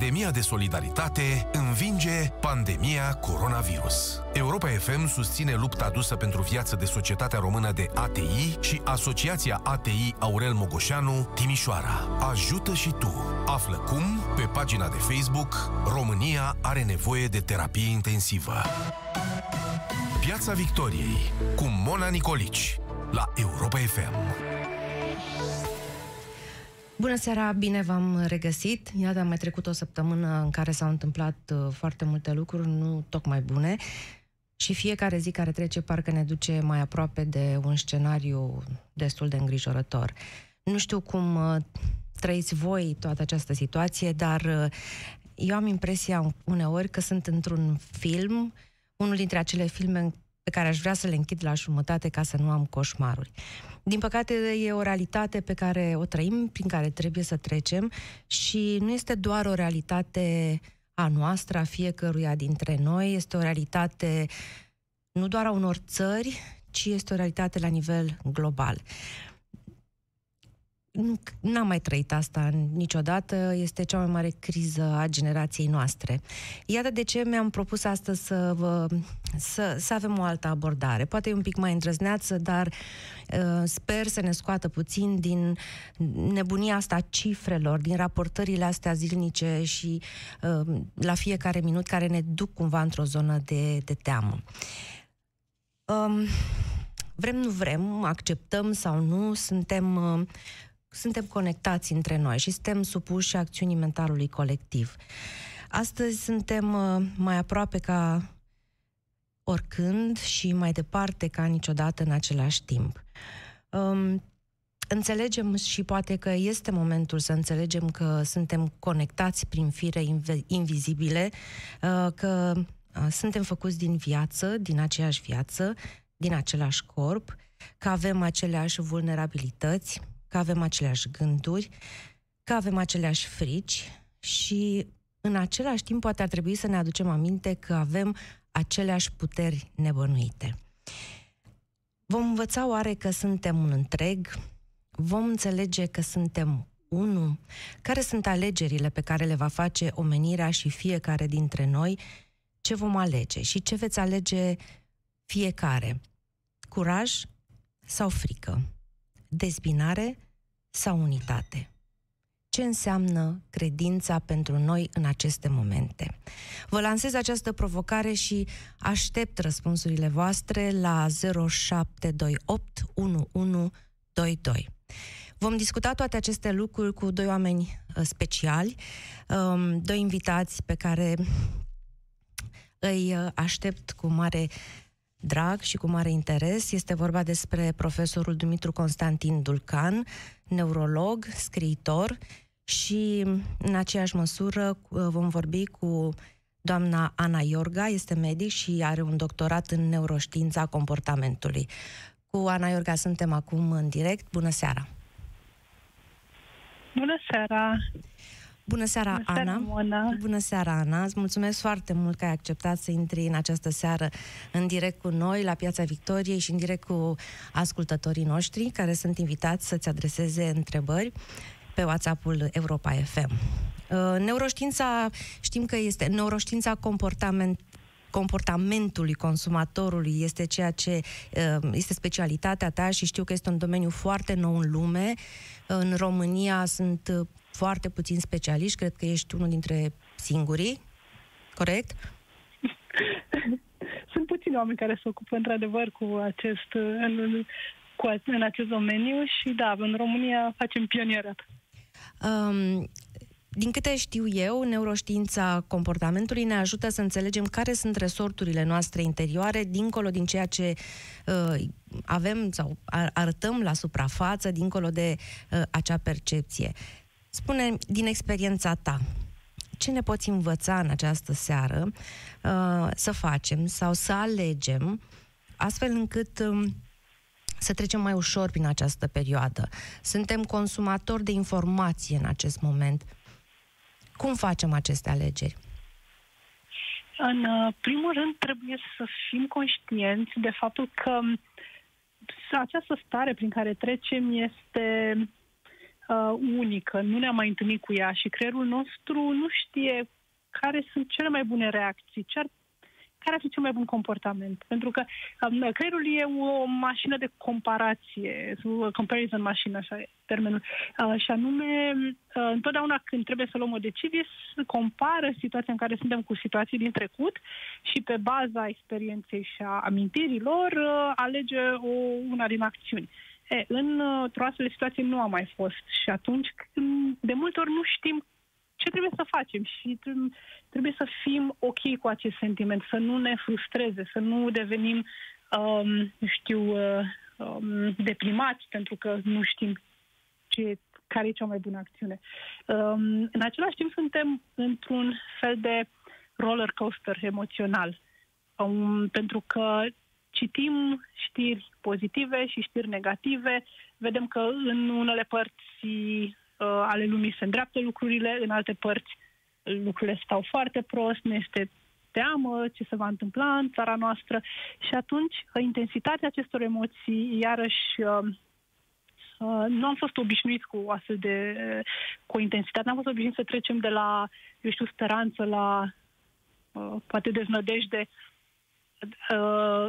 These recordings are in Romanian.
Pandemia de solidaritate învinge pandemia coronavirus. Europa FM susține lupta adusă pentru viață de Societatea Română de ATI și Asociația ATI Aurel Mogoșanu Timișoara. Ajută și tu! Află cum pe pagina de Facebook România are nevoie de terapie intensivă. Piața Victoriei cu Mona Nicolici la Europa FM. Bună seara, bine v-am regăsit. Iată, am mai trecut o săptămână în care s-au întâmplat uh, foarte multe lucruri, nu tocmai bune. Și fiecare zi care trece parcă ne duce mai aproape de un scenariu destul de îngrijorător. Nu știu cum uh, trăiți voi toată această situație, dar uh, eu am impresia uneori că sunt într-un film, unul dintre acele filme pe care aș vrea să le închid la jumătate ca să nu am coșmaruri. Din păcate, e o realitate pe care o trăim, prin care trebuie să trecem și nu este doar o realitate a noastră, a fiecăruia dintre noi, este o realitate nu doar a unor țări, ci este o realitate la nivel global nu, n-am mai trăit asta niciodată, este cea mai mare criză a generației noastre. Iată de ce mi-am propus astăzi să, vă, să, să avem o altă abordare. Poate e un pic mai îndrăzneață, dar uh, sper să ne scoată puțin din nebunia asta a cifrelor, din raportările astea zilnice și uh, la fiecare minut care ne duc cumva într-o zonă de, de teamă. Um, vrem, nu vrem, acceptăm sau nu, suntem uh, suntem conectați între noi și suntem supuși acțiunii mentalului colectiv. Astăzi suntem uh, mai aproape ca oricând și mai departe ca niciodată în același timp. Um, înțelegem și poate că este momentul să înțelegem că suntem conectați prin fire invizibile, uh, că uh, suntem făcuți din viață, din aceeași viață, din același corp, că avem aceleași vulnerabilități, că avem aceleași gânduri, că avem aceleași frici și în același timp poate ar trebui să ne aducem aminte că avem aceleași puteri nebănuite. Vom învăța oare că suntem un întreg? Vom înțelege că suntem unul? Care sunt alegerile pe care le va face omenirea și fiecare dintre noi? Ce vom alege și ce veți alege fiecare? Curaj sau frică? Dezbinare sau unitate? Ce înseamnă credința pentru noi în aceste momente? Vă lansez această provocare și aștept răspunsurile voastre la 0728 1122. Vom discuta toate aceste lucruri cu doi oameni uh, speciali, um, doi invitați pe care îi uh, aștept cu mare drag și cu mare interes. Este vorba despre profesorul Dumitru Constantin Dulcan, neurolog, scriitor și în aceeași măsură vom vorbi cu doamna Ana Iorga, este medic și are un doctorat în neuroștiința comportamentului. Cu Ana Iorga suntem acum în direct. Bună seara! Bună seara! Bună seara, Bună seara Ana! Mona. Bună seara, Ana! Îți mulțumesc foarte mult că ai acceptat să intri în această seară în direct cu noi la Piața Victoriei și în direct cu ascultătorii noștri care sunt invitați să-ți adreseze întrebări pe WhatsApp-ul Europa FM. Uh, neuroștiința, știm că este neuroștiința comportament comportamentului consumatorului este ceea ce uh, este specialitatea ta și știu că este un domeniu foarte nou în lume. În România sunt foarte puțini specialiști, cred că ești unul dintre singurii, corect? Sunt puțini oameni care se ocupă într-adevăr cu acest, în, cu, în acest domeniu și da, în România facem pionierat. Um, din câte știu eu, neuroștiința comportamentului ne ajută să înțelegem care sunt resorturile noastre interioare, dincolo din ceea ce uh, avem sau arătăm la suprafață, dincolo de uh, acea percepție. Spune din experiența ta, ce ne poți învăța în această seară uh, să facem sau să alegem astfel încât um, să trecem mai ușor prin această perioadă. Suntem consumatori de informație în acest moment. Cum facem aceste alegeri? În uh, primul rând, trebuie să fim conștienți de faptul că această stare prin care trecem este uh, unică, nu ne-am mai întâlnit cu ea și creierul nostru nu știe care sunt cele mai bune reacții, ce ar care ar fi cel mai bun comportament. Pentru că um, creierul e o mașină de comparație, o comparison mașină, așa e termenul. Uh, și anume, uh, întotdeauna când trebuie să luăm o decizie, să compară situația în care suntem cu situații din trecut și pe baza experienței și a amintirilor uh, alege o, una din acțiuni. E, în o astfel de situație nu a mai fost și atunci, de multe ori nu știm ce trebuie să facem și trebuie să fim ok cu acest sentiment, să nu ne frustreze, să nu devenim, um, știu, uh, um, deprimați pentru că nu știm ce, care e cea mai bună acțiune. Um, în același timp suntem într-un fel de roller coaster emoțional, um, pentru că citim știri pozitive și știri negative, vedem că în unele părți uh, ale lumii se îndreaptă lucrurile, în alte părți lucrurile stau foarte prost, ne este teamă ce se va întâmpla în țara noastră. Și atunci intensitatea acestor emoții, iarăși, uh, uh, nu am fost obișnuit cu o astfel de cu o intensitate, n-am fost obișnuit să trecem de la, eu știu, speranță la uh, poate deznădejde uh,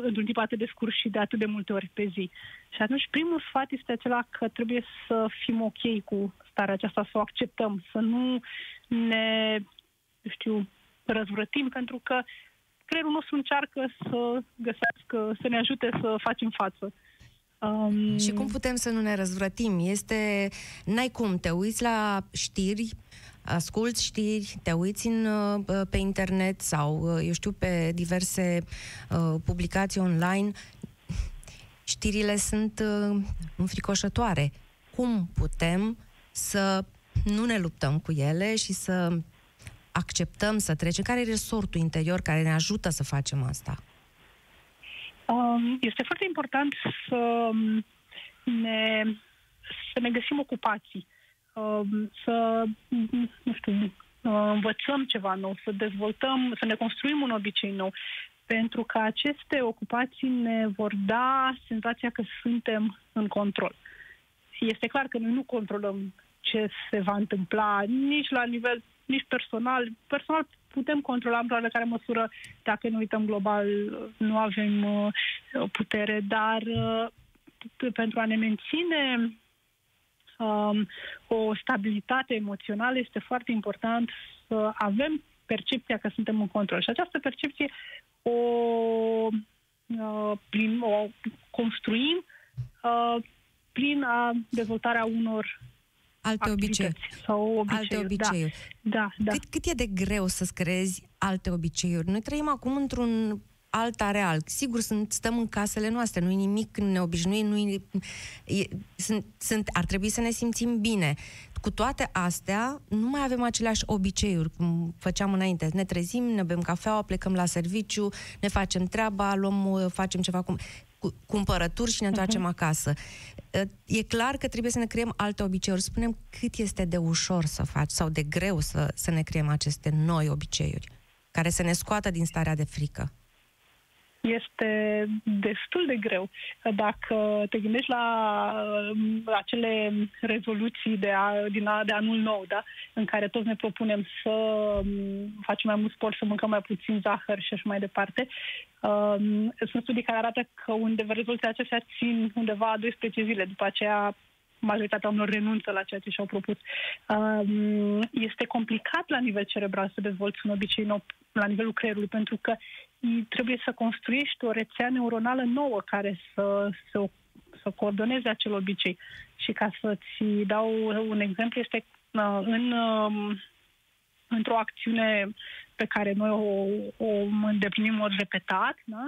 într-un timp atât de scurt și de atât de multe ori pe zi. Și atunci primul sfat este acela că trebuie să fim ok cu starea aceasta, să o acceptăm, să nu ne, știu, răzvrătim, pentru că creierul nostru încearcă să găsească, să ne ajute să facem față. Um... Și cum putem să nu ne răzvrătim? Este, n-ai cum, te uiți la știri, asculți știri, te uiți în, uh, pe internet sau, uh, eu știu, pe diverse uh, publicații online, știrile sunt uh, înfricoșătoare. Cum putem să nu ne luptăm cu ele și să acceptăm să trecem? Care e resortul interior care ne ajută să facem asta? Um, este foarte important să ne, să ne găsim ocupații, um, să, nu știu, învățăm ceva nou, să dezvoltăm, să ne construim un obicei nou, pentru că aceste ocupații ne vor da senzația că suntem în control. Este clar că noi nu controlăm ce se va întâmpla nici la nivel, nici personal. Personal putem controla în care măsură, dacă ne uităm global, nu avem uh, putere, dar uh, pentru a ne menține um, o stabilitate emoțională este foarte important să avem percepția că suntem în control. Și această percepție o, uh, prin, o construim uh, prin a dezvoltarea unor alte obiceiuri. Sau obiceiuri. Alte obiceiuri. Da, da, da. Cât, cât e de greu să-ți creezi alte obiceiuri? Noi trăim acum într-un alt areal. Sigur, sunt, stăm în casele noastre, nu-i nimic neobișnuit, nu e, sunt, sunt, ar trebui să ne simțim bine. Cu toate astea, nu mai avem aceleași obiceiuri, cum făceam înainte. Ne trezim, ne bem cafeaua, plecăm la serviciu, ne facem treaba, luăm, facem ceva cum cumpărături și ne întoarcem uh-huh. acasă. E clar că trebuie să ne creăm alte obiceiuri. Spunem cât este de ușor să faci sau de greu să, să ne creăm aceste noi obiceiuri care să ne scoată din starea de frică este destul de greu. Dacă te gândești la, la acele rezoluții de, a, din a, de anul nou, da? în care toți ne propunem să um, facem mai mult sport, să mâncăm mai puțin zahăr și așa mai departe, um, sunt studii care arată că undeva rezultatele acestea țin undeva 12 zile. După aceea majoritatea oamenilor renunță la ceea ce și-au propus. Um, este complicat la nivel cerebral să dezvolți un obicei nou la nivelul creierului, pentru că trebuie să construiești o rețea neuronală nouă care să, să, să coordoneze acel obicei. Și ca să-ți dau un exemplu, este uh, în, um, într-o acțiune pe care noi o, o îndeplinim ori repetat, da?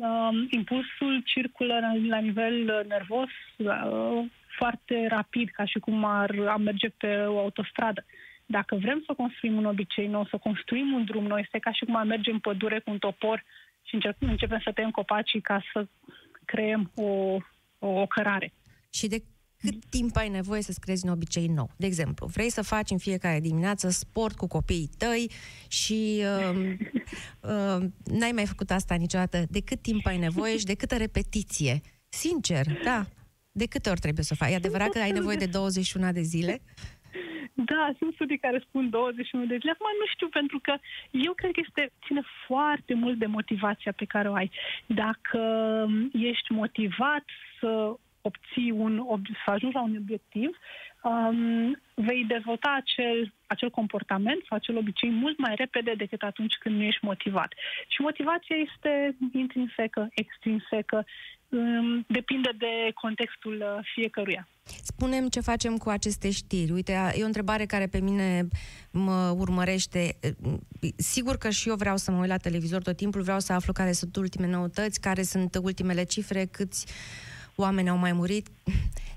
Um, impulsul circulă la nivel nervos uh, foarte rapid, ca și cum ar, am merge pe o autostradă. Dacă vrem să construim un obicei nou, să construim un drum nou, este ca și cum am merge în pădure cu un topor și începem, începem să tăiem copacii ca să creăm o, o, o cărare. Și de cât timp ai nevoie să-ți creezi un obicei nou? De exemplu, vrei să faci în fiecare dimineață sport cu copiii tăi și uh, uh, n-ai mai făcut asta niciodată. De cât timp ai nevoie și de câtă repetiție? Sincer, da. De câte ori trebuie să faci? E adevărat că ai nevoie de 21 de zile? Da, sunt studii care spun 21 de zile. Acum nu știu, pentru că eu cred că este, ține foarte mult de motivația pe care o ai. Dacă ești motivat să obții un, să ajungi la un obiectiv, um, vei dezvolta acel, acel comportament sau acel obicei mult mai repede decât atunci când nu ești motivat. Și motivația este intrinsecă, extrinsecă, um, depinde de contextul uh, fiecăruia. Spunem ce facem cu aceste știri. Uite, e o întrebare care pe mine mă urmărește. Sigur că și eu vreau să mă uit la televizor tot timpul, vreau să aflu care sunt ultime noutăți, care sunt ultimele cifre, câți oameni au mai murit,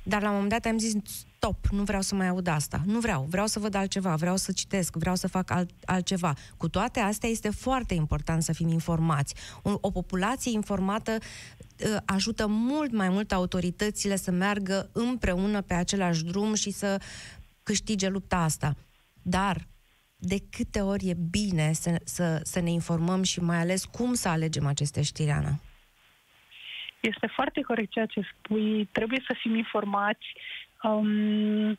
dar la un moment dat am zis stop, nu vreau să mai aud asta, nu vreau, vreau să văd altceva, vreau să citesc, vreau să fac alt, altceva. Cu toate astea este foarte important să fim informați. O, o populație informată uh, ajută mult mai mult autoritățile să meargă împreună pe același drum și să câștige lupta asta. Dar de câte ori e bine să, să, să ne informăm și mai ales cum să alegem aceste știri, Ana? Este foarte corect ceea ce spui. Trebuie să fim informați, um,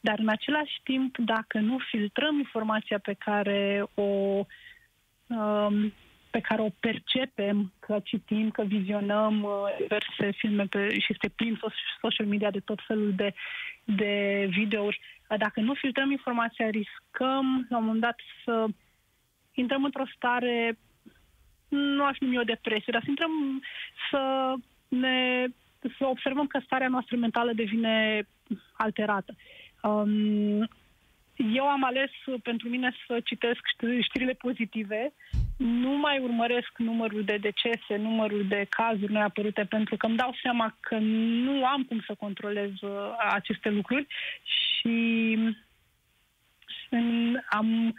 dar în același timp, dacă nu filtrăm informația pe care o um, pe care o percepem, că citim, că vizionăm uh, diverse filme pe, și este plin social media de tot felul de, de videouri. Dacă nu filtrăm informația, riscăm la un moment dat să intrăm într-o stare nu aș numi o depresie, dar să intrăm să ne să observăm că starea noastră mentală devine alterată. Um, eu am ales pentru mine să citesc știrile pozitive, nu mai urmăresc numărul de decese, numărul de cazuri neapărute, pentru că îmi dau seama că nu am cum să controlez uh, aceste lucruri și în, am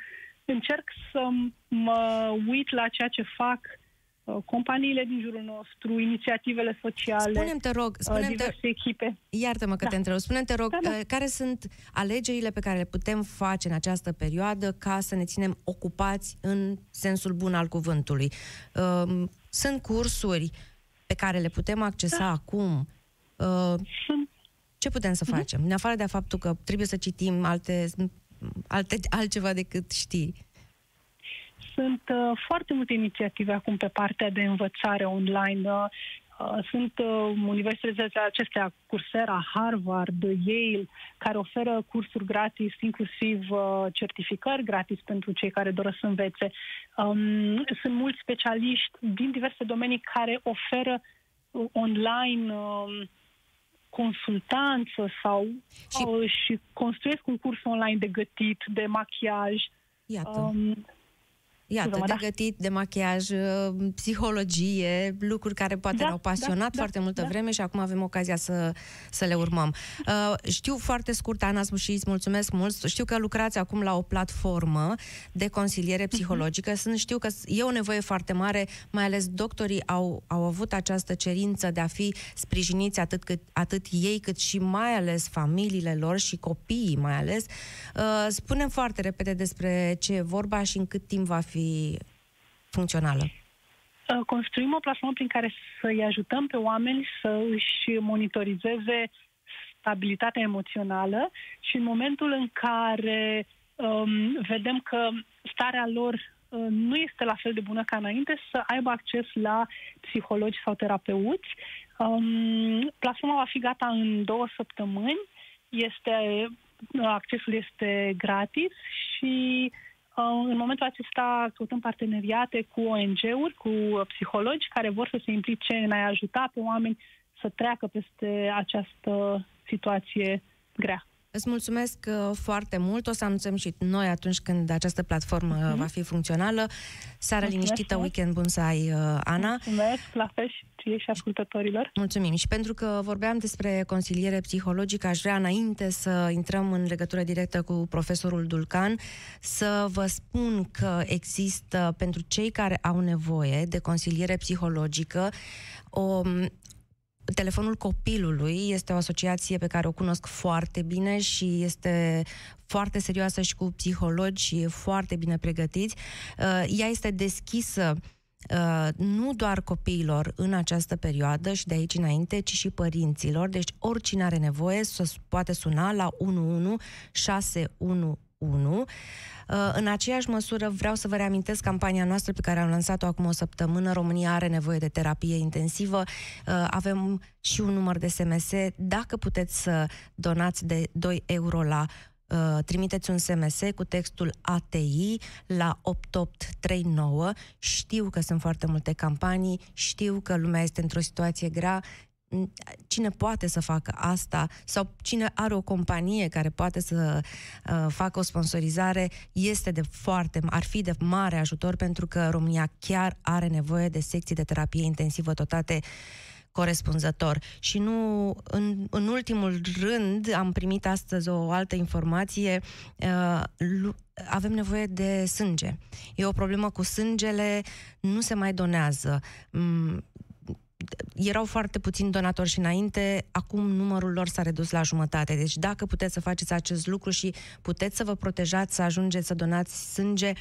încerc să mă uit la ceea ce fac uh, companiile din jurul nostru, inițiativele sociale, spune te rog, uh, spune diverse te... echipe. Iartă-mă că da. te întreb. spune te rog, da, da. Uh, care sunt alegerile pe care le putem face în această perioadă ca să ne ținem ocupați în sensul bun al cuvântului? Um, sunt cursuri pe care le putem accesa da. acum? Ce putem să mhm. facem? Uh-huh. În afară de faptul că trebuie să citim alte alte, altceva decât știi. Sunt uh, foarte multe inițiative acum pe partea de învățare online. Uh, sunt uh, universitățile acestea, Coursera, Harvard, Yale, care oferă cursuri gratis, inclusiv uh, certificări gratis pentru cei care doresc să învețe. Um, sunt mulți specialiști din diverse domenii care oferă uh, online uh, consultanță sau și... Uh, și construiesc un curs online de gătit, de machiaj. Iată. Um, Iată, de gătit, de machiaj, uh, psihologie, lucruri care poate da, ne-au pasionat da, foarte da, multă da. vreme și acum avem ocazia să, să le urmăm. Uh, știu foarte scurt, Ana, și îți mulțumesc mult, știu că lucrați acum la o platformă de consiliere mhm. psihologică. Uh-huh. Sunt, știu că e o nevoie foarte mare, mai ales doctorii au, au avut această cerință de a fi sprijiniți atât, cât, atât ei, cât și mai ales familiile lor și copiii mai ales. Uh, spunem foarte repede despre ce e vorba și în cât timp va fi fi funcțională? Uh, construim o platformă prin care să-i ajutăm pe oameni să își monitorizeze stabilitatea emoțională și în momentul în care um, vedem că starea lor uh, nu este la fel de bună ca înainte, să aibă acces la psihologi sau terapeuți. Um, platforma va fi gata în două săptămâni. Este, accesul este gratis și uh, în momentul acesta căutăm parteneriate cu ONG-uri, cu psihologi care vor să se implice în a ajuta pe oameni să treacă peste această situație grea. Îți mulțumesc uh, foarte mult. O să anunțăm și noi atunci când această platformă mm-hmm. va fi funcțională. Seara mulțumesc liniștită, mult. weekend bun să ai, uh, Ana. Mulțumesc, la fel și ție și ascultătorilor. Mulțumim. Și pentru că vorbeam despre consiliere psihologică, aș vrea înainte să intrăm în legătură directă cu profesorul Dulcan, să vă spun că există pentru cei care au nevoie de consiliere psihologică o Telefonul Copilului este o asociație pe care o cunosc foarte bine și este foarte serioasă și cu psihologi și foarte bine pregătiți. Uh, ea este deschisă Uh, nu doar copiilor în această perioadă și de aici înainte, ci și părinților. Deci oricine are nevoie să poate suna la 11611 uh, în aceeași măsură vreau să vă reamintesc campania noastră pe care am lansat-o acum o săptămână. România are nevoie de terapie intensivă. Uh, avem și un număr de SMS. Dacă puteți să donați de 2 euro la uh, trimiteți un SMS cu textul ATI la 8839. Știu că sunt foarte multe campanii, știu că lumea este într-o situație grea, cine poate să facă asta sau cine are o companie care poate să uh, facă o sponsorizare este de foarte, ar fi de mare ajutor pentru că România chiar are nevoie de secții de terapie intensivă totate corespunzător. Și nu, în, în ultimul rând, am primit astăzi o altă informație, uh, avem nevoie de sânge. E o problemă cu sângele, nu se mai donează. Mm, erau foarte puțini donatori și înainte, acum numărul lor s-a redus la jumătate. Deci dacă puteți să faceți acest lucru și puteți să vă protejați, să ajungeți să donați sânge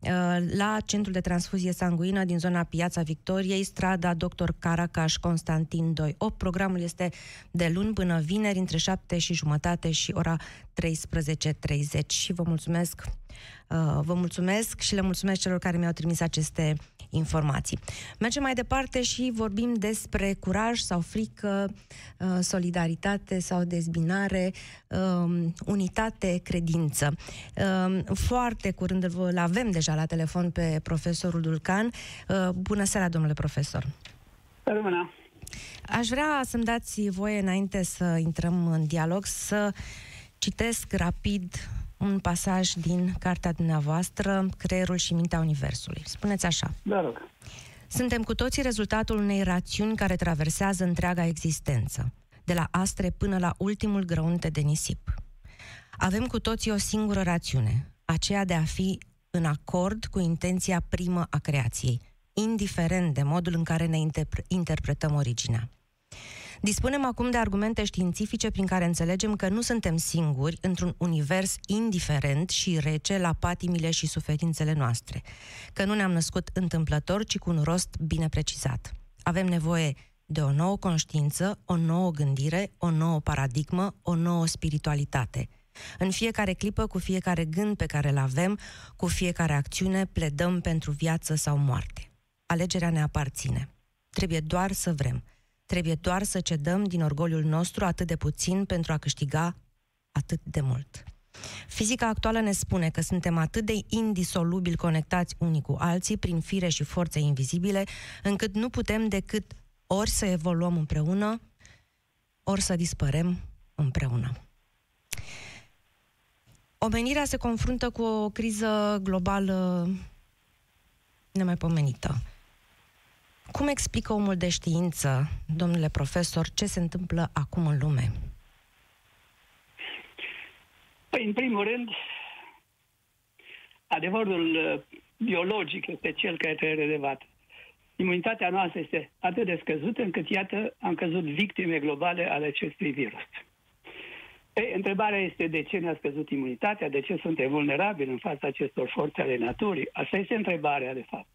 uh, la Centrul de Transfuzie Sanguină din zona Piața Victoriei, strada Dr. Caracaș Constantin 28. Programul este de luni până vineri, între 7 și jumătate și ora 13.30. Și vă mulțumesc, uh, vă mulțumesc și le mulțumesc celor care mi-au trimis aceste informații. Mergem mai departe și vorbim despre curaj sau frică, uh, solidaritate sau dezbinare, um, unitate, credință. Um, foarte curând îl avem deja la telefon pe profesorul Dulcan. Uh, bună seara, domnule profesor! Bună! Aș vrea să-mi dați voie, înainte să intrăm în dialog, să citesc rapid un pasaj din cartea dumneavoastră, Creierul și mintea Universului. Spuneți așa. Da, rog. Suntem cu toții rezultatul unei rațiuni care traversează întreaga existență, de la astre până la ultimul grăunte de nisip. Avem cu toții o singură rațiune, aceea de a fi în acord cu intenția primă a creației, indiferent de modul în care ne interpre- interpretăm originea. Dispunem acum de argumente științifice prin care înțelegem că nu suntem singuri într-un univers indiferent și rece la patimile și suferințele noastre, că nu ne-am născut întâmplător, ci cu un rost bine precizat. Avem nevoie de o nouă conștiință, o nouă gândire, o nouă paradigmă, o nouă spiritualitate. În fiecare clipă, cu fiecare gând pe care îl avem, cu fiecare acțiune, pledăm pentru viață sau moarte. Alegerea ne aparține. Trebuie doar să vrem – Trebuie doar să cedăm din orgoliul nostru atât de puțin pentru a câștiga atât de mult. Fizica actuală ne spune că suntem atât de indisolubil conectați unii cu alții prin fire și forțe invizibile, încât nu putem decât ori să evoluăm împreună, ori să dispărem împreună. Omenirea se confruntă cu o criză globală nemaipomenită. Cum explică omul de știință, domnule profesor, ce se întâmplă acum în lume? Păi, în primul rând, adevărul uh, biologic este cel care trebuie relevat. Imunitatea noastră este atât de scăzută încât, iată, am căzut victime globale ale acestui virus. Ei, întrebarea este de ce ne-a scăzut imunitatea, de ce suntem vulnerabili în fața acestor forțe ale naturii. Asta este întrebarea, de fapt.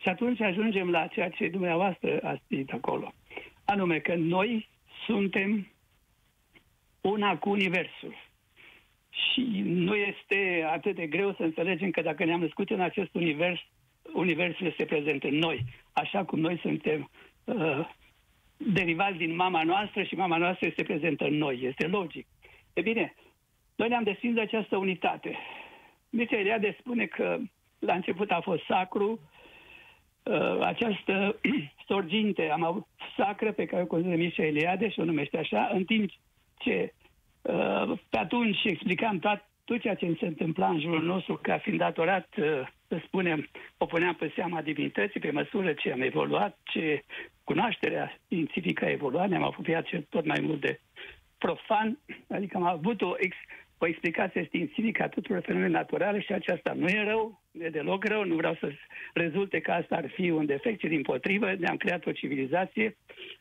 Și atunci ajungem la ceea ce dumneavoastră ați zis acolo. Anume că noi suntem una cu Universul. Și nu este atât de greu să înțelegem că dacă ne-am născut în acest univers, Universul este prezent în noi. Așa cum noi suntem uh, derivați din mama noastră și mama noastră este prezentă în noi. Este logic. E bine, noi ne-am desprins de această unitate. Mircea Eliade spune că la început a fost sacru, uh, această sorginte am avut sacră pe care o consideră Mircea Eliade și o numește așa, în timp ce uh, pe atunci explicam tot, tot ceea ce se întâmpla în jurul nostru ca fiind datorat, uh, să spunem, o puneam pe seama divinității pe măsură ce am evoluat, ce cunoașterea științifică a evoluat, ne-am apropiat tot mai mult de profan, adică am avut o ex- o explicație științifică a tuturor fenomenelor naturale și aceasta nu e rău, nu e deloc rău, nu vreau să rezulte că asta ar fi un defect, ci din potrivă ne-am creat o civilizație,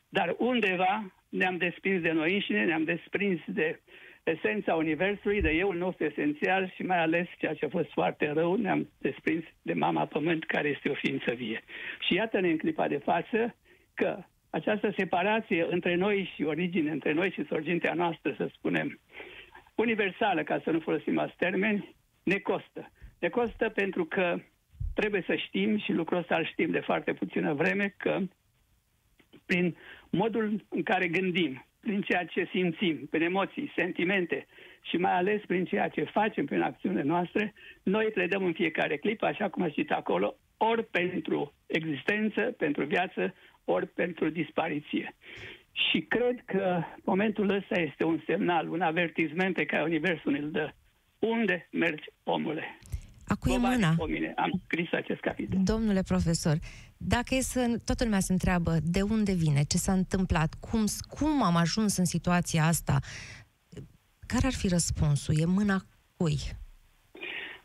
dar undeva ne-am desprins de noi înșine, ne-am desprins de esența Universului, de eu nostru esențial și mai ales ceea ce a fost foarte rău, ne-am desprins de mama pământ care este o ființă vie. Și iată-ne în clipa de față că această separație între noi și origine, între noi și sorgintea noastră, să spunem, universală, ca să nu folosim alți termeni, ne costă. Ne costă pentru că trebuie să știm, și lucrul ăsta îl știm de foarte puțină vreme, că prin modul în care gândim, prin ceea ce simțim, prin emoții, sentimente și mai ales prin ceea ce facem prin acțiunile noastre, noi trădăm în fiecare clip, așa cum a citit acolo, ori pentru existență, pentru viață, ori pentru dispariție. Și cred că momentul ăsta este un semnal, un avertisment pe care Universul îl dă. Unde mergi, omule? Acu e mâna. Mine. Am scris acest capitol. Domnule profesor, dacă e să... Toată lumea se întreabă de unde vine, ce s-a întâmplat, cum, cum am ajuns în situația asta, care ar fi răspunsul? E mâna cui?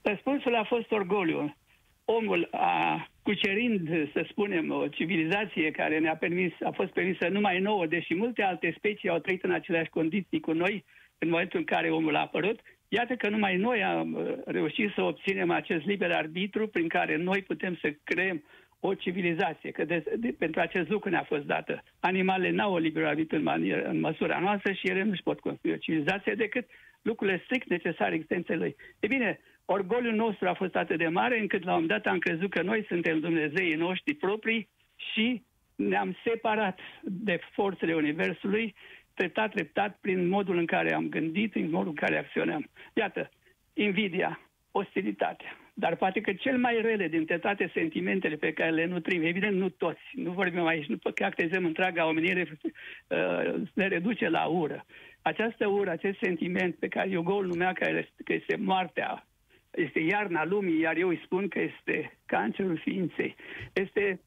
Răspunsul a fost orgoliu. Omul a cucerind, să spunem, o civilizație care ne-a permis, a fost permisă numai nouă, deși multe alte specii au trăit în aceleași condiții cu noi în momentul în care omul a apărut, Iată că numai noi am uh, reușit să obținem acest liber arbitru prin care noi putem să creăm o civilizație, că de, de, pentru acest lucru ne-a fost dată. Animalele n-au o liber arbitru în, manieră, în măsura noastră și ele nu-și pot construi o civilizație decât lucrurile strict necesare existenței lui. E bine, orgoliul nostru a fost atât de mare încât la un moment dat am crezut că noi suntem Dumnezeii noștri proprii și ne-am separat de forțele Universului treptat, treptat, prin modul în care am gândit, prin modul în care acționăm. Iată, invidia, ostilitatea. Dar poate că cel mai rele dintre toate sentimentele pe care le nutrim, evident nu toți, nu vorbim aici, nu caracterizăm întreaga omenire, uh, ne reduce la ură. Această ură, acest sentiment pe care eu îl numea că este moartea, este iarna lumii, iar eu îi spun că este cancerul ființei. Este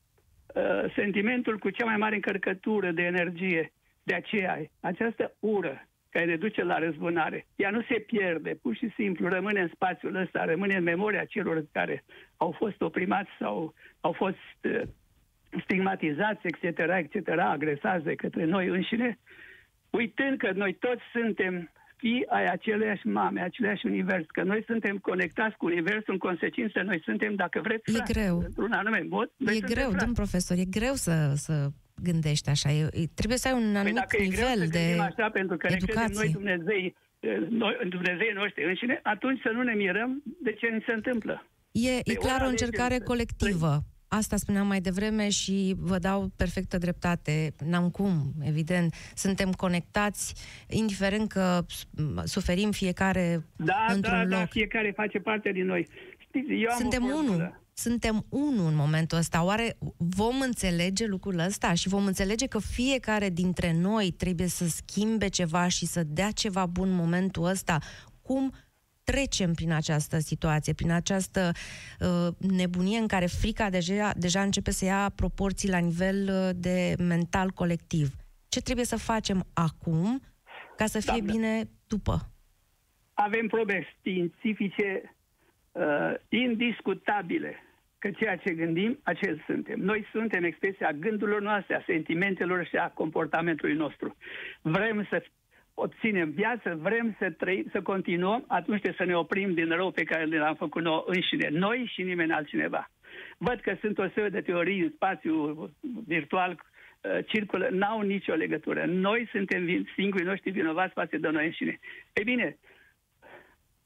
uh, sentimentul cu cea mai mare încărcătură de energie de aceea, această ură care ne duce la răzbunare, ea nu se pierde, pur și simplu rămâne în spațiul ăsta, rămâne în memoria celor care au fost oprimați sau au fost uh, stigmatizați, etc., etc., agresați de către noi înșine, uitând că noi toți suntem fii ai aceleiași mame, aceleiași univers, că noi suntem conectați cu universul, în consecință noi suntem, dacă vreți, e greu. într-un anume mod. E greu, domn profesor, e greu să, să gândești așa. E, trebuie să ai un păi anumit păi nivel de așa, pentru că educație. noi Dumnezei, noi, Dumnezei noștri înșine, atunci să nu ne mirăm de ce ni se întâmplă. E, e clar o încercare colectivă. Asta spuneam mai devreme și vă dau perfectă dreptate. N-am cum, evident. Suntem conectați, indiferent că suferim fiecare da, într-un da, loc. Da, fiecare face parte din noi. Știți, eu Suntem unul suntem unul în momentul ăsta. Oare vom înțelege lucrul ăsta și vom înțelege că fiecare dintre noi trebuie să schimbe ceva și să dea ceva bun în momentul ăsta? Cum trecem prin această situație, prin această uh, nebunie în care frica deja, deja începe să ia proporții la nivel uh, de mental colectiv? Ce trebuie să facem acum ca să fie da, bine după? Avem probe științifice uh, indiscutabile că ceea ce gândim, acel suntem. Noi suntem expresia gândurilor noastre, a sentimentelor și a comportamentului nostru. Vrem să obținem viață, vrem să, trăi, să continuăm, atunci trebuie să ne oprim din rău pe care ne l-am făcut noi înșine, noi și nimeni altcineva. Văd că sunt o serie de teorii în spațiu virtual uh, circulă, n-au nicio legătură. Noi suntem singurii noștri vinovați față de noi înșine. Ei bine,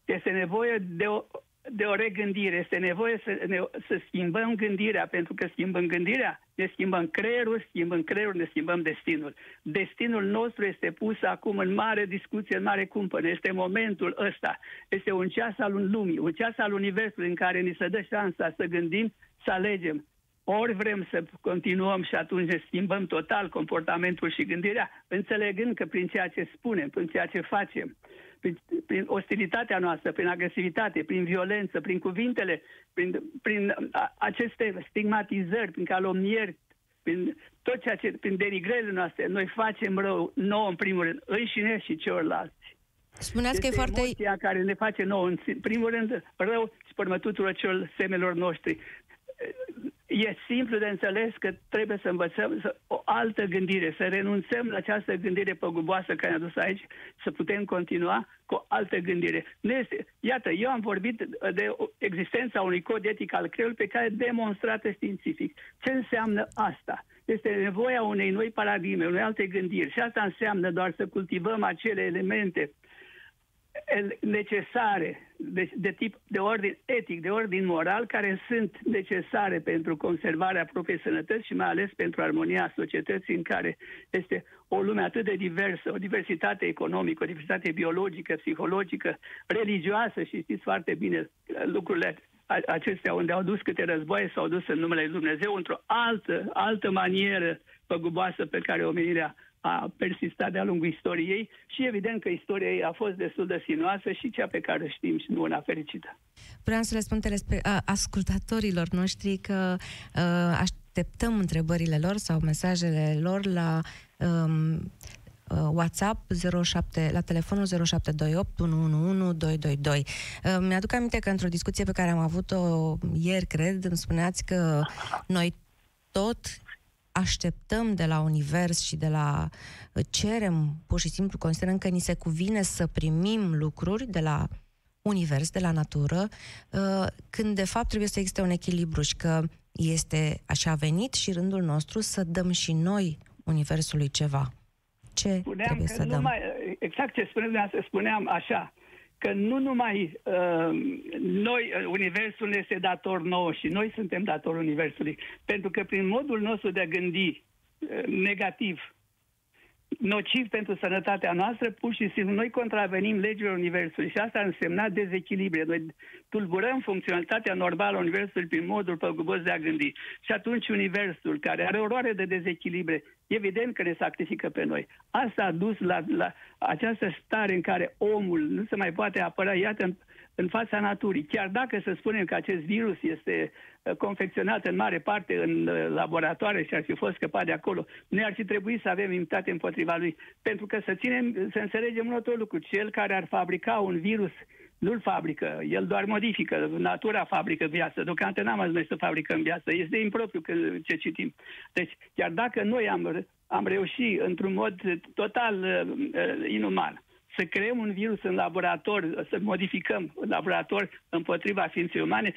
este nevoie de o de o regândire. Este nevoie să, ne, să schimbăm gândirea, pentru că schimbăm gândirea, ne schimbăm creierul, schimbăm creierul, ne schimbăm destinul. Destinul nostru este pus acum în mare discuție, în mare cumpăne. Este momentul ăsta. Este un ceas al lumii, un ceas al universului în care ni se dă șansa să gândim, să alegem. Ori vrem să continuăm și atunci ne schimbăm total comportamentul și gândirea, înțelegând că prin ceea ce spunem, prin ceea ce facem, prin, prin ostilitatea noastră, prin agresivitate, prin violență, prin cuvintele, prin, prin a, aceste stigmatizări, prin calomnieri, prin tot ceea ce, prin derigrele noastre, noi facem rău nouă în primul rând, înșine și celorlalți. Spuneați este că e foarte... emoția care ne face nouă, în primul rând, rău și pe urmă tuturor celor semelor noștri. E simplu de înțeles că trebuie să învățăm să, o altă gândire, să renunțăm la această gândire păguboasă care ne-a dus aici, să putem continua cu o altă gândire. Nu este, iată, eu am vorbit de existența unui cod etic al creierului pe care demonstrată științific. Ce înseamnă asta? Este nevoia unei noi paradigme, unei alte gândiri. Și asta înseamnă doar să cultivăm acele elemente necesare de, de tip de ordin etic, de ordin moral, care sunt necesare pentru conservarea propriei sănătăți și mai ales pentru armonia societății în care este o lume atât de diversă, o diversitate economică, o diversitate biologică, psihologică, religioasă și știți foarte bine lucrurile acestea unde au dus câte războaie s-au dus în numele Lui Dumnezeu într-o altă, altă manieră păguboasă pe care omenirea a persistat de-a lungul istoriei și evident că istoria ei a fost destul de sinuoasă și cea pe care o știm și nu una fericită. Vreau să le spun telespe- ascultatorilor noștri că uh, așteptăm întrebările lor sau mesajele lor la um, WhatsApp 07, la telefonul 0728 111 222. Mi-aduc aminte că într-o discuție pe care am avut-o ieri, cred, îmi spuneați că noi tot așteptăm de la univers și de la cerem, pur și simplu considerăm că ni se cuvine să primim lucruri de la univers, de la natură, uh, când de fapt trebuie să existe un echilibru și că este așa venit și rândul nostru să dăm și noi universului ceva. Ce spuneam trebuie să dăm? Numai, exact ce spuneam, spuneam așa, că nu numai uh, noi, Universul ne este dator nouă și noi suntem dator Universului, pentru că prin modul nostru de a gândi uh, negativ, nociv pentru sănătatea noastră, pur și simplu noi contravenim legile Universului și asta însemna dezechilibre. Noi tulburăm funcționalitatea normală a Universului prin modul păgubos de a gândi. Și atunci Universul, care are oroare de dezechilibre, evident că ne sacrifică pe noi. Asta a dus la, la această stare în care omul nu se mai poate apăra, iată, în, în fața naturii. Chiar dacă să spunem că acest virus este uh, confecționat în mare parte în uh, laboratoare și ar fi fost scăpat de acolo, noi ar fi trebuit să avem imunitate împotriva lui. Pentru că să ținem, să înțelegem un alt lucru. Cel care ar fabrica un virus nu-l fabrică, el doar modifică, natura fabrică viață. Deocamdată n-am ajuns noi să fabricăm viață, este impropriu că ce citim. Deci, chiar dacă noi am, am reușit într-un mod total uh, inuman să creăm un virus în laborator, să modificăm în laborator împotriva ființei umane,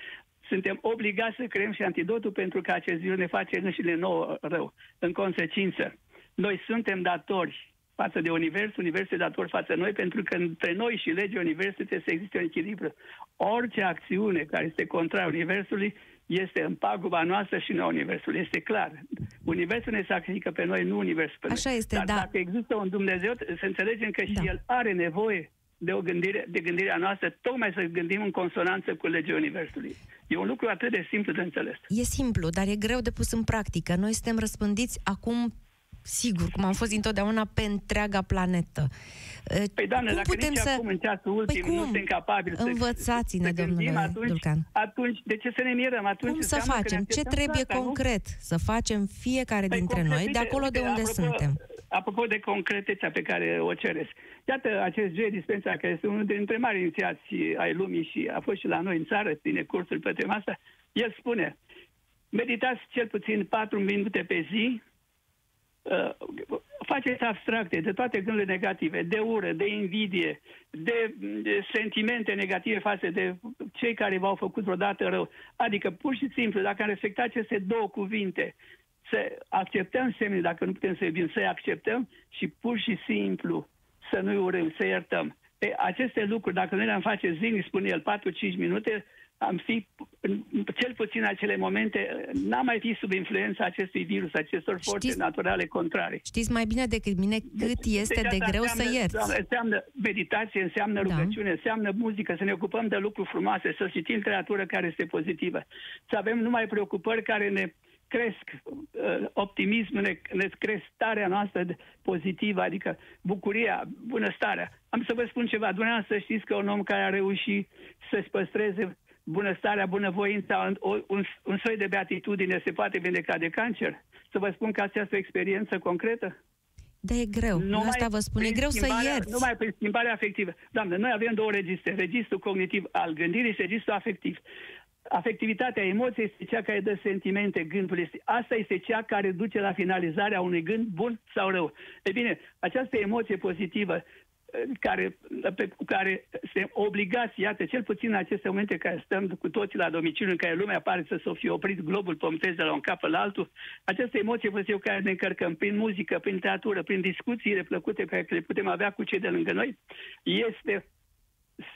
suntem obligați să creăm și antidotul pentru că acest virus ne face înșine nouă rău. În consecință, noi suntem datori față de univers, universul e dator față noi, pentru că între noi și legea universului trebuie să existe un echilibru. Orice acțiune care este contra universului este în paguba noastră și nu a Universului. Este clar. Universul ne sacrifică pe noi, nu Universul pe noi. Așa este, Dar da. dacă există un Dumnezeu, să înțelegem că și da. El are nevoie de o gândire, de gândirea noastră, tocmai să gândim în consonanță cu legea Universului. E un lucru atât de simplu de înțeles. E simplu, dar e greu de pus în practică. Noi suntem răspândiți acum sigur, cum am fost întotdeauna pe întreaga planetă. Păi, doamne, cum dacă putem nici să... acum, în ceasul păi ultim, păi cum? nu suntem capabili Învățați-ne, să domnule gândim, atunci, Dulcan. Atunci, de ce să ne mirăm? Atunci cum să facem? Ce trebuie asta, concret nu? să facem fiecare păi dintre noi, de acolo de unde apropo, suntem? Apropo de concretețea pe care o cereți. Iată, acest J. Dispensa, care este unul dintre mari inițiații ai lumii și a fost și la noi în țară, ține cursuri pe tema asta, el spune, meditați cel puțin 4 minute pe zi, Uh, faceți abstracte de toate gândurile negative, de ură, de invidie, de, de sentimente negative față de cei care v-au făcut vreodată rău. Adică, pur și simplu, dacă am respectat aceste două cuvinte, să acceptăm semnele, dacă nu putem să iubim, să-i acceptăm și pur și simplu să nu-i urâm, să iertăm. Pe aceste lucruri, dacă noi le-am face zilnic, spune el, 4-5 minute, am fi, cel puțin acele momente, n-am mai fi sub influența acestui virus, acestor forțe știți, naturale contrare. Știți mai bine decât mine cât deci, este deci de greu înseamnă, să ierți. Doamne, înseamnă meditație, înseamnă da. rugăciune, înseamnă muzică, să ne ocupăm de lucruri frumoase, să citim literatură care este pozitivă, să avem numai preocupări care ne cresc uh, optimismul, ne, ne cresc starea noastră pozitivă, adică bucuria, bunăstarea. Am să vă spun ceva, dumneavoastră știți că un om care a reușit să-și păstreze bunăstarea, bunăvoința, un, un, un soi de beatitudine se poate vindeca de cancer? Să vă spun că asta este o experiență concretă? Da, e greu. Numai asta vă spun. E greu să ierți. Numai prin schimbarea afectivă. Doamne, noi avem două registre. Registrul cognitiv al gândirii și registrul afectiv. afectivitatea emoției este cea care dă sentimente, gândul. Este, asta este cea care duce la finalizarea unui gând bun sau rău. E bine, această emoție pozitivă care, pe care suntem obligați, iată, cel puțin în aceste momente care stăm cu toții la domiciliu, în care lumea pare să s-o fi oprit globul pământesc de la un cap la altul, această emoție pozitivă care ne încărcăm prin muzică, prin literatură, prin discuțiile plăcute pe care le putem avea cu cei de lângă noi, este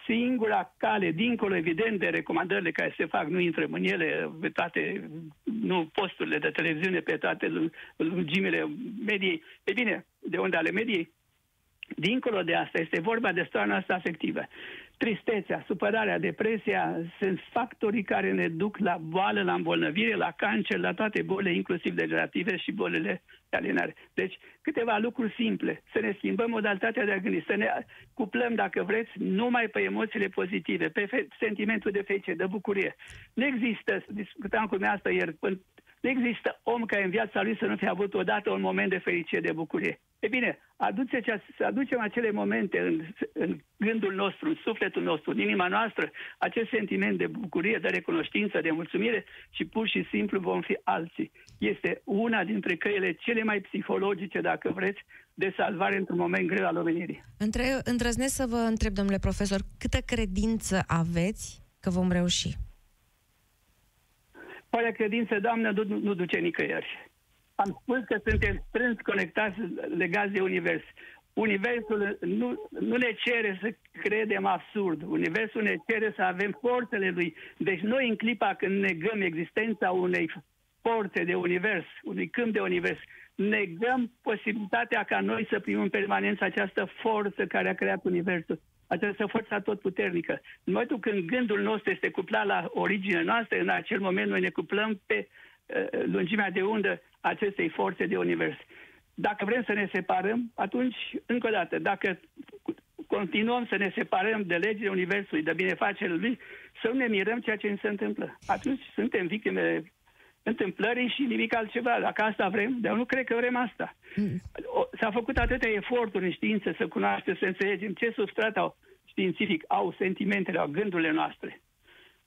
singura cale, dincolo evident de recomandările care se fac, nu intrăm în ele, pe toate, nu posturile de televiziune, pe toate lungimile mediei. E bine, de unde ale mediei, Dincolo de asta, este vorba de starea noastră afectivă. Tristețea, supărarea, depresia sunt factorii care ne duc la boală, la îmbolnăvire, la cancer, la toate bolile, inclusiv degenerative și bolile de alienare. Deci, câteva lucruri simple. Să ne schimbăm modalitatea de a gândi, să ne cuplăm, dacă vreți, numai pe emoțiile pozitive, pe fe- sentimentul de fericire, de bucurie. Nu există, discutam cu mea asta ieri, nu există om care în viața lui să nu fie avut odată un moment de fericire, de bucurie. E bine, aduce, să aducem acele momente în, în gândul nostru, în sufletul nostru, în inima noastră, acest sentiment de bucurie, de recunoștință, de mulțumire și pur și simplu vom fi alții. Este una dintre căile cele mai psihologice, dacă vreți, de salvare într-un moment greu al omenirii. Între, îndrăznesc să vă întreb, domnule profesor, câtă credință aveți că vom reuși? Fără credință, Doamnă, nu, nu duce nicăieri. Am spus că suntem strâns conectați, legați de univers. Universul nu, nu ne cere să credem absurd. Universul ne cere să avem forțele lui. Deci noi în clipa când negăm existența unei forțe de univers, unui câmp de univers, negăm posibilitatea ca noi să primim în permanență această forță care a creat universul această forță tot puternică. În momentul când gândul nostru este cuplat la originea noastră, în acel moment noi ne cuplăm pe uh, lungimea de undă acestei forțe de univers. Dacă vrem să ne separăm, atunci, încă o dată, dacă continuăm să ne separăm de legile Universului, de binefacerea lui, să nu ne mirăm ceea ce ni se întâmplă. Atunci suntem victime întâmplării și nimic altceva. Dacă asta vrem, dar eu nu cred că vrem asta. Mm. S-a făcut atâtea eforturi în știință să cunoaștem, să înțelegem ce substrat au științific au sentimentele, au gândurile noastre,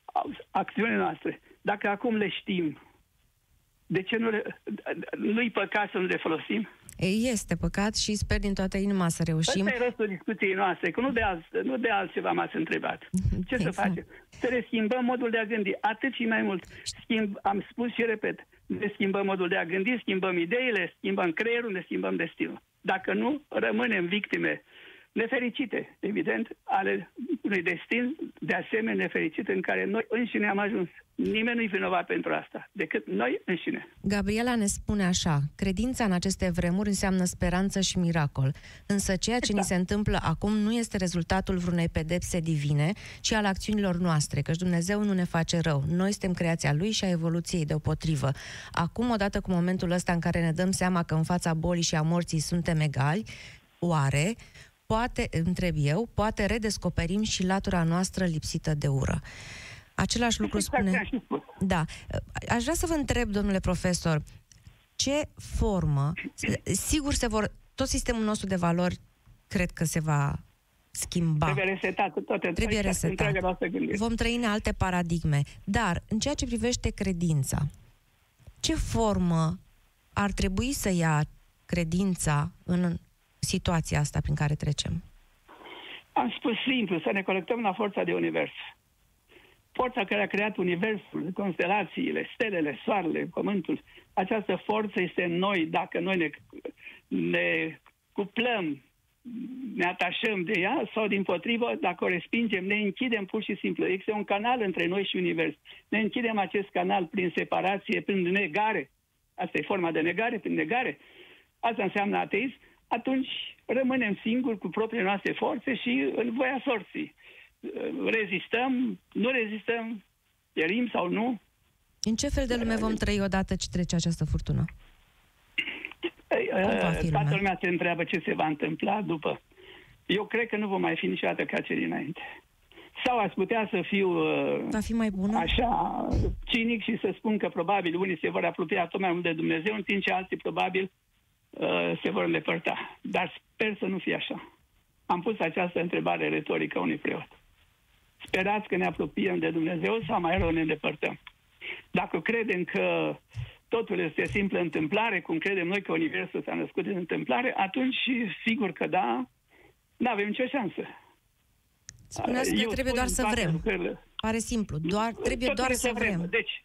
au acțiunile noastre. Dacă acum le știm, de ce nu le, nu-i păcat să nu le folosim? Este păcat și sper din toată inima să reușim. Asta e rostul discuției noastre, că nu de, alt, nu de altceva m-ați întrebat. Ce exact. să facem? Să le schimbăm modul de a gândi, atât și mai mult. Schimb, am spus și repet, ne schimbăm modul de a gândi, schimbăm ideile, schimbăm creierul, ne schimbăm destinul. Dacă nu, rămânem victime nefericite, evident, ale unui destin de asemenea nefericit în care noi înșine am ajuns. Nimeni nu-i vinovat pentru asta, decât noi înșine. Gabriela ne spune așa, credința în aceste vremuri înseamnă speranță și miracol, însă ceea ce da. ni se întâmplă acum nu este rezultatul vreunei pedepse divine, ci al acțiunilor noastre, căci Dumnezeu nu ne face rău. Noi suntem creația Lui și a evoluției deopotrivă. Acum, odată cu momentul ăsta în care ne dăm seama că în fața bolii și a morții suntem egali, oare poate, întreb eu, poate redescoperim și latura noastră lipsită de ură. Același lucru exact spune... Da. Aș vrea să vă întreb, domnule profesor, ce formă, sigur se vor, tot sistemul nostru de valori cred că se va schimba. Trebuie resetat toate Trebuie resetat. Vom trăi în alte paradigme. Dar, în ceea ce privește credința, ce formă ar trebui să ia credința în situația asta prin care trecem? Am spus simplu, să ne conectăm la forța de univers. Forța care a creat universul, constelațiile, stelele, soarele, pământul, această forță este în noi dacă noi ne, ne cuplăm, ne atașăm de ea sau din potrivă, dacă o respingem, ne închidem pur și simplu. Există un canal între noi și univers. Ne închidem acest canal prin separație, prin negare. Asta e forma de negare, prin negare. Asta înseamnă ateism atunci rămânem singuri cu propriile noastre forțe și în voia sorții. Rezistăm, nu rezistăm, pierim sau nu. În ce fel de lume vom trăi odată ce trece această furtună? Toată lumea se întreabă ce se va întâmpla după. Eu cred că nu vom mai fi niciodată ca cei dinainte. Sau aș putea să fiu va fi mai bună? așa cinic și să spun că probabil unii se vor apropia tot mai mult de Dumnezeu, în timp ce alții probabil Uh, se vor îndepărta. Dar sper să nu fie așa. Am pus această întrebare retorică unui preot. sperați că ne apropiem de Dumnezeu sau mai rău ne îndepărtăm. Dacă credem că totul este simplă întâmplare, cum credem noi că Universul s-a născut din întâmplare, atunci sigur că da, nu avem nicio șansă. Spuneați că Eu trebuie doar spun să toate vrem. lucrurile. Pare simplu. Doar, trebuie Tot doar trebuie să vrem. Deci,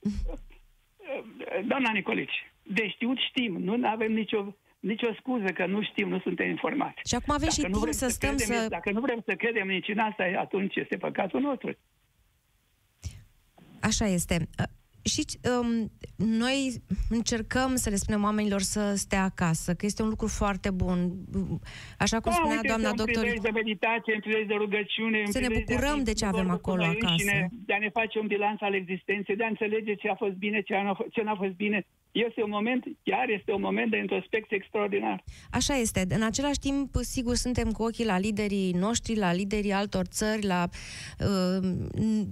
doamna Nicolici, de știut știm, nu avem nicio, nicio scuză că nu știm, nu suntem informați. Și acum avem și Dacă nu timp vrem să stăm credem, să... Dacă nu vrem să credem nici în asta, atunci este păcatul nostru. Așa este. Uh, Și um, noi încercăm să le spunem oamenilor să stea acasă, că este un lucru foarte bun. Așa cum spunea Da, uite, doamna în doctor, prilej de meditație, în prilej de rugăciune, în Să ne prilej bucurăm a fi de ce avem vorbă acolo cu noi acasă. înșine, De a ne face un bilanț al existenței, de a înțelege ce a fost bine, ce, a, ce n-a fost bine. Este un moment, chiar este un moment de introspecție extraordinar. Așa este. În același timp, sigur, suntem cu ochii la liderii noștri, la liderii altor țări, la, uh,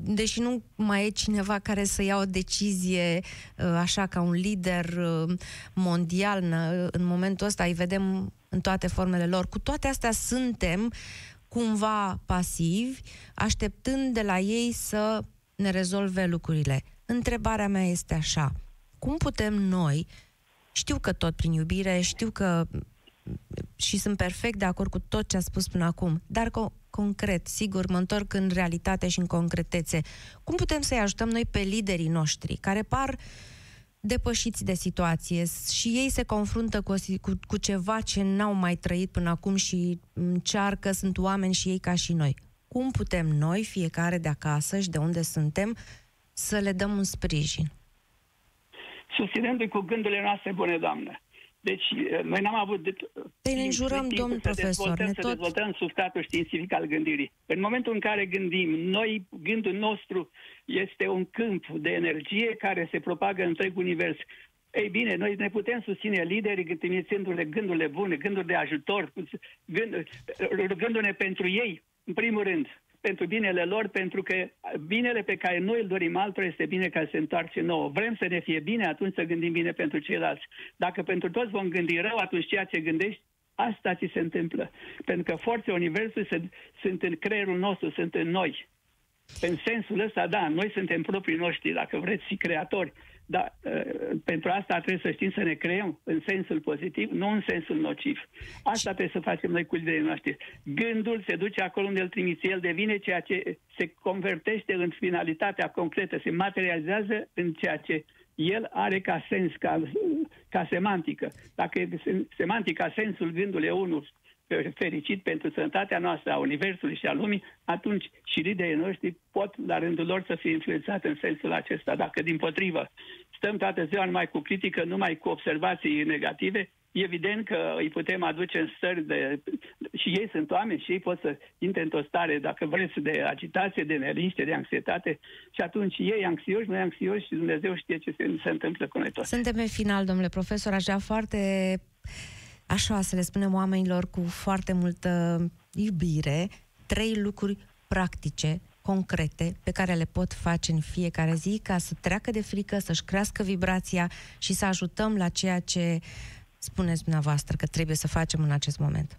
deși nu mai e cineva care să ia o decizie uh, așa ca un lider uh, mondial în, în momentul ăsta, îi vedem în toate formele lor. Cu toate astea suntem cumva pasivi, așteptând de la ei să ne rezolve lucrurile. Întrebarea mea este așa, cum putem noi știu că tot prin iubire, știu că și sunt perfect de acord cu tot ce a spus până acum, dar co- concret, sigur, mă întorc în realitate și în concretețe. Cum putem să-i ajutăm noi pe liderii noștri, care par depășiți de situație și ei se confruntă cu, o si- cu, cu ceva ce n-au mai trăit până acum și încearcă, sunt oameni și ei ca și noi. Cum putem noi, fiecare de acasă și de unde suntem, să le dăm un sprijin? Susținându-i cu gândurile noastre bune, Doamnă. Deci, eh, noi n-am avut de, Păi ne înjurăm, timp domn să profesor, dezvoltăm, ne să tot- dezvoltăm substratul științific al gândirii. În momentul în care gândim, noi, gândul nostru este un câmp de energie care se propagă în întreg univers. Ei bine, noi ne putem susține liderii trimițându-le gândurile bune, gânduri de ajutor, gând, rugându-ne pentru ei, în primul rând, pentru binele lor, pentru că binele pe care noi îl dorim altora este bine ca să se întoarce nouă. Vrem să ne fie bine, atunci să gândim bine pentru ceilalți. Dacă pentru toți vom gândi rău, atunci ceea ce gândești, asta ți se întâmplă. Pentru că forțele Universului sunt, sunt în creierul nostru, sunt în noi. În sensul ăsta, da, noi suntem proprii noștri, dacă vreți, și creatori. Dar uh, pentru asta trebuie să știm să ne creăm în sensul pozitiv, nu în sensul nociv. Asta trebuie să facem noi cu liderii noștri. Gândul se duce acolo unde îl trimiți, el devine ceea ce se convertește în finalitatea concretă, se materializează în ceea ce el are ca sens, ca, ca semantică. Dacă e semantica, sensul gândului e unul fericit pentru sănătatea noastră, a Universului și a lumii, atunci și liderii noștri pot, la rândul lor, să fie influențați în sensul acesta. Dacă, din potrivă, stăm toată ziua numai cu critică, numai cu observații negative, e evident că îi putem aduce în stări de... Și ei sunt oameni și ei pot să intre într-o stare, dacă vreți, de agitație, de neliniște, de anxietate și atunci ei anxioși, noi anxioși și Dumnezeu știe ce se, se întâmplă cu noi toți. Suntem pe final, domnule profesor, aș vrea foarte așa să le spunem oamenilor cu foarte multă iubire, trei lucruri practice, concrete, pe care le pot face în fiecare zi ca să treacă de frică, să-și crească vibrația și să ajutăm la ceea ce spuneți dumneavoastră că trebuie să facem în acest moment.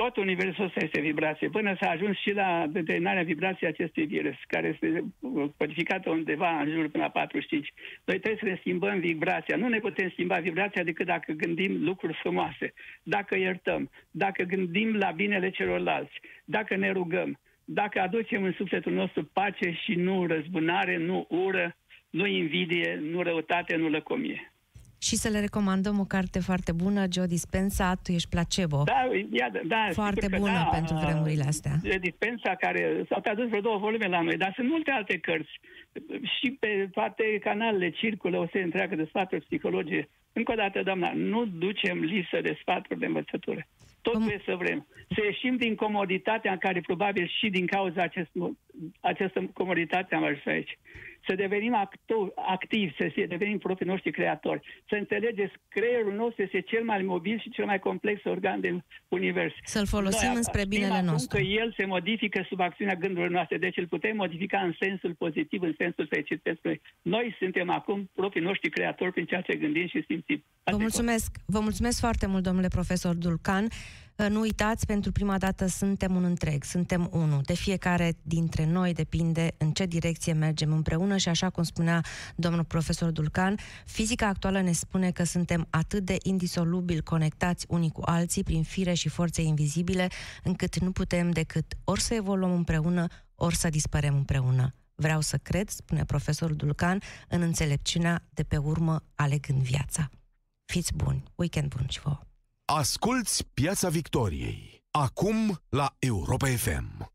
Tot universul ăsta este vibrație, până s-a ajuns și la determinarea vibrației acestui virus, care este codificată undeva în jur până la 45. Noi trebuie să ne schimbăm vibrația. Nu ne putem schimba vibrația decât dacă gândim lucruri frumoase, dacă iertăm, dacă gândim la binele celorlalți, dacă ne rugăm, dacă aducem în sufletul nostru pace și nu răzbunare, nu ură, nu invidie, nu răutate, nu lăcomie. Și să le recomandăm o carte foarte bună, Joe Dispenza, Tu ești placebo. Da, ia, da, foarte sigur că bună da, pentru vremurile astea. Dispensa care s-au tradus vreo două volume la noi, dar sunt multe alte cărți. Și pe toate canalele circulă o serie întreagă de sfaturi psihologie. Încă o dată, doamna, nu ducem listă de sfaturi de învățătură. Tot Cum? trebuie să vrem. Să ieșim din comoditatea în care probabil și din cauza acest, această comoditate am ajuns aici. Să devenim actu- activi, să devenim proprii noștri creatori. Să înțelegeți, creierul nostru este cel mai mobil și cel mai complex organ din univers. Să-l folosim Noi înspre știm binele acum nostru. că el se modifică sub acțiunea gândurilor noastre, deci îl putem modifica în sensul pozitiv, în sensul fericit pentru noi. Noi suntem acum proprii noștri creatori prin ceea ce gândim și simțim. Vă Asta e mulțumesc, vă mulțumesc foarte mult, domnule profesor Dulcan. Nu uitați, pentru prima dată suntem un întreg, suntem unul. De fiecare dintre noi depinde în ce direcție mergem împreună și așa cum spunea domnul profesor Dulcan, fizica actuală ne spune că suntem atât de indisolubil conectați unii cu alții prin fire și forțe invizibile, încât nu putem decât ori să evoluăm împreună, ori să dispărem împreună. Vreau să cred, spune profesorul Dulcan, în înțelepciunea de pe urmă alegând viața. Fiți buni, weekend bun și vouă! Asculți Piața Victoriei, acum la Europa FM.